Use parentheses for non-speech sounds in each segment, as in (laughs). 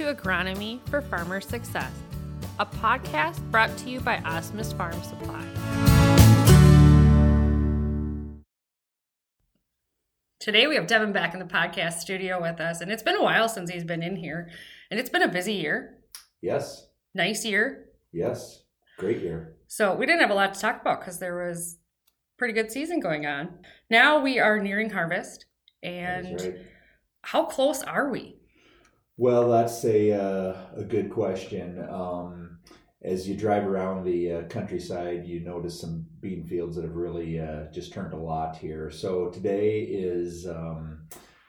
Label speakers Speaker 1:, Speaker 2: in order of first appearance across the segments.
Speaker 1: to Agronomy for Farmer Success, a podcast brought to you by Osmus Farm Supply. Today we have Devin back in the podcast studio with us, and it's been a while since he's been in here, and it's been a busy year.
Speaker 2: Yes.
Speaker 1: Nice year.
Speaker 2: Yes. Great year.
Speaker 1: So we didn't have a lot to talk about because there was pretty good season going on. Now we are nearing harvest, and
Speaker 2: right.
Speaker 1: how close are we?
Speaker 2: Well, that's a uh, a good question. Um, as you drive around the uh, countryside, you notice some bean fields that have really uh, just turned a lot here. So today is um,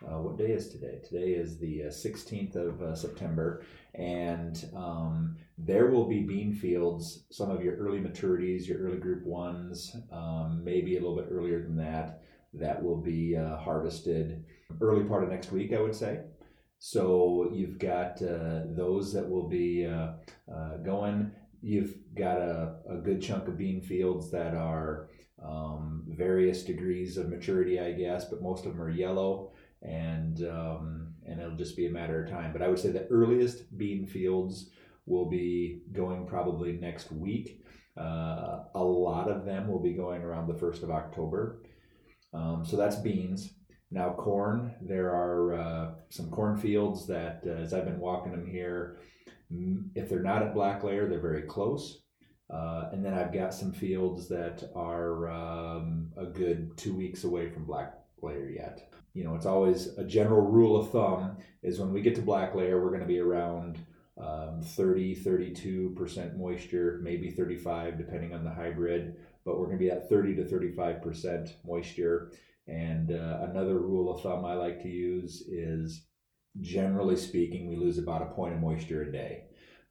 Speaker 2: uh, what day is today? Today is the uh, sixteenth of uh, September, and um, there will be bean fields. Some of your early maturities, your early group ones, um, maybe a little bit earlier than that, that will be uh, harvested early part of next week. I would say. So you've got uh, those that will be uh, uh, going. You've got a, a good chunk of bean fields that are um, various degrees of maturity, I guess, but most of them are yellow, and um, and it'll just be a matter of time. But I would say the earliest bean fields will be going probably next week. Uh, a lot of them will be going around the first of October. Um, so that's beans. Now, corn, there are uh, some cornfields that, uh, as I've been walking them here, if they're not at black layer, they're very close. Uh, and then I've got some fields that are um, a good two weeks away from black layer yet. You know, it's always a general rule of thumb is when we get to black layer, we're going to be around um, 30, 32% moisture, maybe 35, depending on the hybrid, but we're going to be at 30 to 35% moisture. And uh, another rule of thumb I like to use is generally speaking, we lose about a point of moisture a day.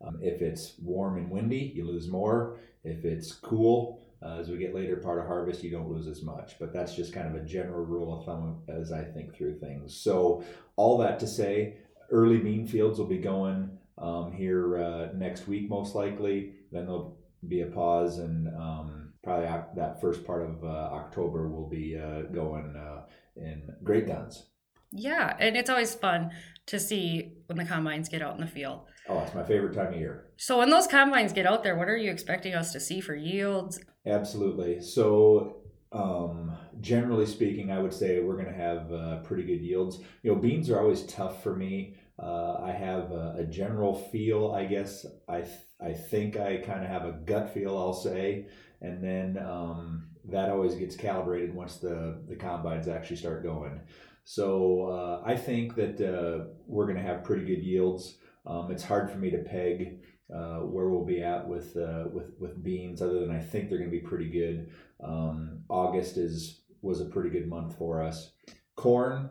Speaker 2: Um, if it's warm and windy, you lose more. If it's cool, uh, as we get later part of harvest, you don't lose as much. But that's just kind of a general rule of thumb as I think through things. So, all that to say, early bean fields will be going um, here uh, next week, most likely. Then there'll be a pause, and um, probably that first part of uh, October will be uh, going uh, in great guns.
Speaker 1: Yeah, and it's always fun to see when the combines get out in the field.
Speaker 2: Oh, it's my favorite time of year.
Speaker 1: So when those combines get out there, what are you expecting us to see for yields?
Speaker 2: Absolutely. So um, generally speaking, I would say we're going to have uh, pretty good yields. You know, beans are always tough for me. Uh, I have a, a, general feel, I guess. I th- I think I kind of have a gut feel, I'll say, and then um, that always gets calibrated once the the combines actually start going. So uh, I think that uh, we're going to have pretty good yields. Um, it's hard for me to peg uh, where we'll be at with uh, with with beans, other than I think they're going to be pretty good. Um, August is was a pretty good month for us. Corn,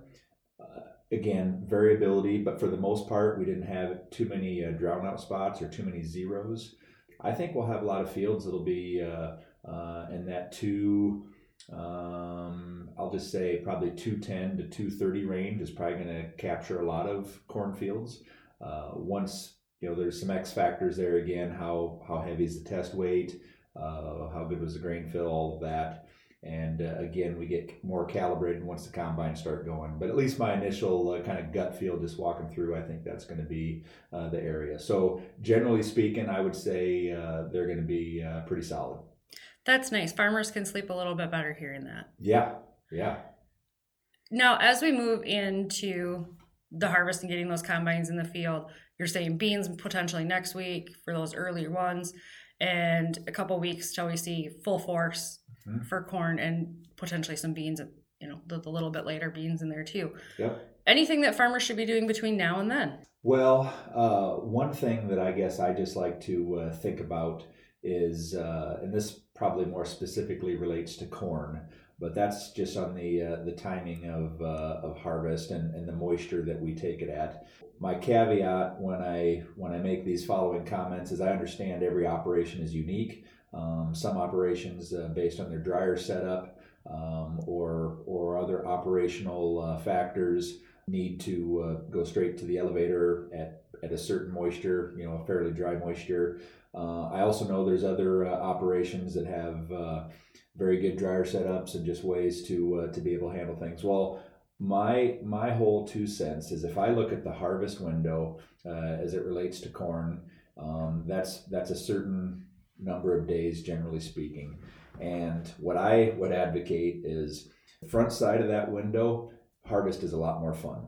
Speaker 2: uh, again, variability, but for the most part, we didn't have too many uh, drown out spots or too many zeros. I think we'll have a lot of fields that'll be in that two um, I'll just say probably 210 to 230 range is probably going to capture a lot of cornfields. Uh, once you know, there's some X factors there again. How how heavy is the test weight? Uh, how good was the grain fill? All of that. And uh, again, we get more calibrated once the combines start going. But at least my initial uh, kind of gut feel, just walking through, I think that's going to be uh, the area. So generally speaking, I would say uh, they're going to be uh, pretty solid.
Speaker 1: That's nice. Farmers can sleep a little bit better hearing that.
Speaker 2: Yeah, yeah.
Speaker 1: Now, as we move into the harvest and getting those combines in the field, you're saying beans potentially next week for those earlier ones, and a couple weeks till we see full force mm-hmm. for corn and potentially some beans. You know, the, the little bit later beans in there too.
Speaker 2: Yep.
Speaker 1: Anything that farmers should be doing between now and then?
Speaker 2: Well, uh, one thing that I guess I just like to uh, think about is, uh, and this probably more specifically relates to corn, but that's just on the uh, the timing of uh, of harvest and, and the moisture that we take it at. My caveat when I when I make these following comments is I understand every operation is unique. Um, some operations uh, based on their dryer setup um, or or other operational uh, factors need to uh, go straight to the elevator at, at a certain moisture, you know, a fairly dry moisture. Uh, I also know there's other uh, operations that have very good dryer setups and just ways to to be able to handle things. Well, my my whole two cents is if I look at the harvest window uh, as it relates to corn, um, that's that's a certain number of days, generally speaking. And what I would advocate is front side of that window. Harvest is a lot more fun.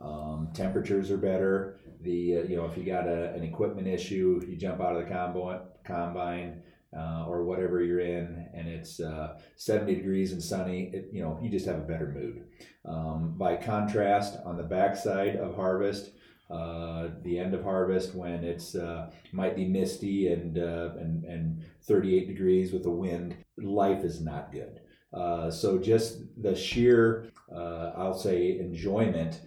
Speaker 2: Um, temperatures are better. The uh, you know if you got a, an equipment issue, you jump out of the combine, combine uh, or whatever you're in, and it's uh, 70 degrees and sunny. It, you know you just have a better mood. Um, by contrast, on the backside of harvest, uh, the end of harvest when it's uh, might be misty and, uh, and and 38 degrees with a wind, life is not good. Uh, so just the sheer, uh, I'll say, enjoyment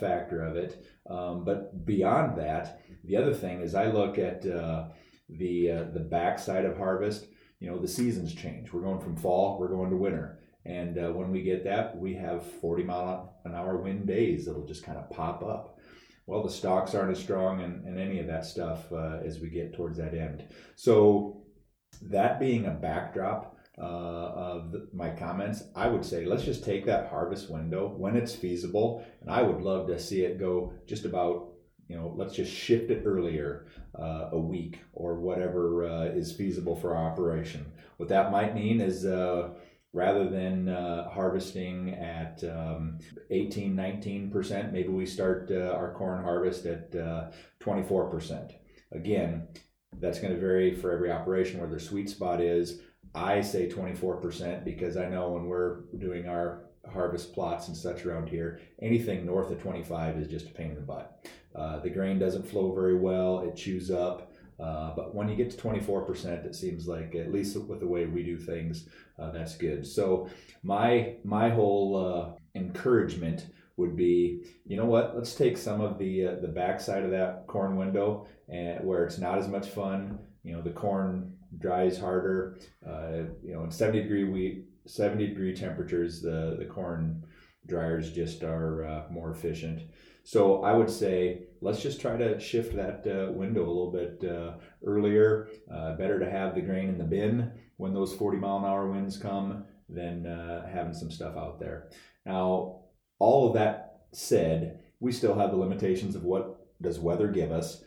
Speaker 2: factor of it. Um, but beyond that, the other thing is I look at the the backside of harvest. You know, the seasons change. We're going from fall, we're going to winter. And when we get that, we have 40 mile an hour wind days that'll just kind of pop up well, the stalks aren't as strong and, and any of that stuff uh, as we get towards that end. So, that being a backdrop uh, of my comments, I would say let's just take that harvest window when it's feasible, and I would love to see it go just about. You know, let's just shift it earlier, uh, a week or whatever uh, is feasible for our operation. What that might mean is uh, rather than uh, harvesting at um, 18 19% maybe we start uh, our corn harvest at uh, 24% again that's going to vary for every operation where their sweet spot is. I say 24% because i know when we're doing our harvest plots and such around here anything north of 25 is just a pain in the butt. Uh, the grain doesn't flow very well it chews up uh, but when you get to 24%, it seems like, at least with the way we do things, uh, that's good. So my my whole uh, encouragement would be, you know what? Let's take some of the uh, the backside of that corn window, and where it's not as much fun. You know, the corn dries harder. Uh, you know, in 70 degree we 70 degree temperatures, the the corn dryers just are more efficient. So I would say let's just try to shift that uh, window a little bit uh, earlier. Uh, better to have the grain in the bin when those 40 mile an hour winds come than uh, having some stuff out there. Now, all of that said, we still have the limitations of what does weather give us.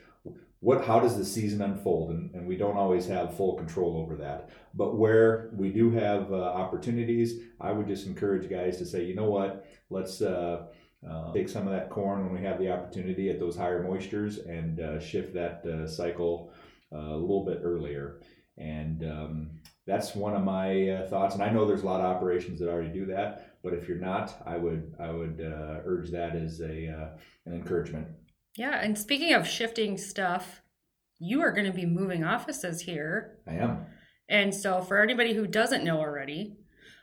Speaker 2: What, how does the season unfold? And, and we don't always have full control over that. But where we do have uh, opportunities, I would just encourage guys to say, you know what, let's uh, uh, take some of that corn when we have the opportunity at those higher moistures and uh, shift that uh, cycle uh, a little bit earlier. And um, that's one of my uh, thoughts. And I know there's a lot of operations that already do that, but if you're not, I would I would uh, urge that as a an encouragement.
Speaker 1: Yeah, and speaking of shifting stuff, you are going to be moving offices here.
Speaker 2: I am.
Speaker 1: And so, for anybody who doesn't know already,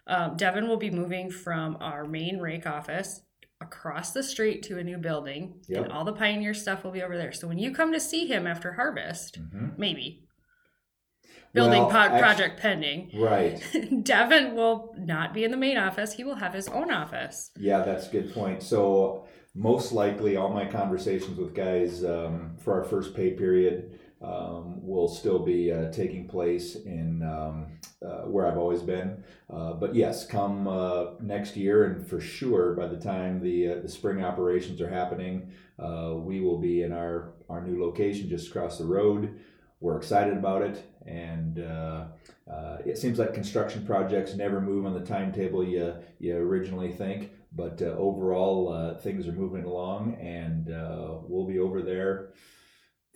Speaker 1: um, Devin will be moving from our main rake office across the street to a new building yep. and all the pioneer stuff will be over there. So when you come to see him after harvest mm-hmm. maybe. Building well, pod, project pending.
Speaker 2: Right. (laughs)
Speaker 1: Devin will not be in the main office. He will have his own office.
Speaker 2: Yeah that's a good point. So most likely all my conversations with guys um, for our first pay period um, will still be uh, taking place in um, uh, where I've always been. Uh, but yes, come uh, next year, and for sure, by the time the uh, the spring operations are happening, uh, we will be in our our new location just across the road. We're excited about it, and it seems like construction projects never move on the timetable you you originally think. But overall, things are moving along, and we'll be over there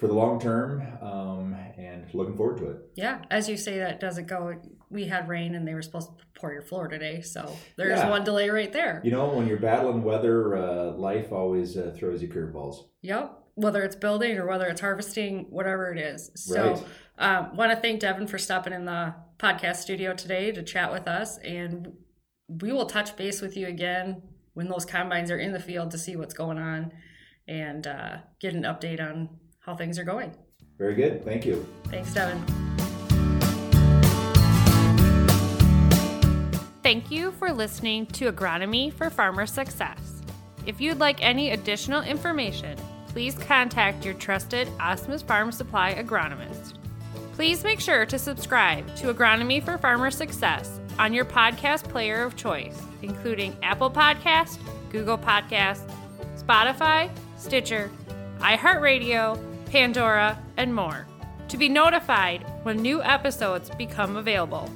Speaker 2: for the long term um, and looking forward to it.
Speaker 1: Yeah, as you say, that doesn't go. We had rain and they were supposed to pour your floor today, so there's yeah. one delay right there.
Speaker 2: You know, when you're battling weather, uh, life always uh, throws you curveballs.
Speaker 1: Yep, whether it's building or whether it's harvesting, whatever it is. So, right. um, want to thank Devin for stopping in the podcast studio today to chat with us, and we will touch base with you again when those combines are in the field to see what's going on and uh, get an update on how things are going.
Speaker 2: Very good. Thank you.
Speaker 1: Thanks, Devin.
Speaker 3: Thank you for listening to Agronomy for Farmer Success. If you'd like any additional information, please contact your trusted Osmus Farm Supply agronomist. Please make sure to subscribe to Agronomy for Farmer Success
Speaker 1: on your podcast player of choice, including Apple Podcast, Google Podcast, Spotify, Stitcher, iHeartRadio, Pandora, and more, to be notified when new episodes become available.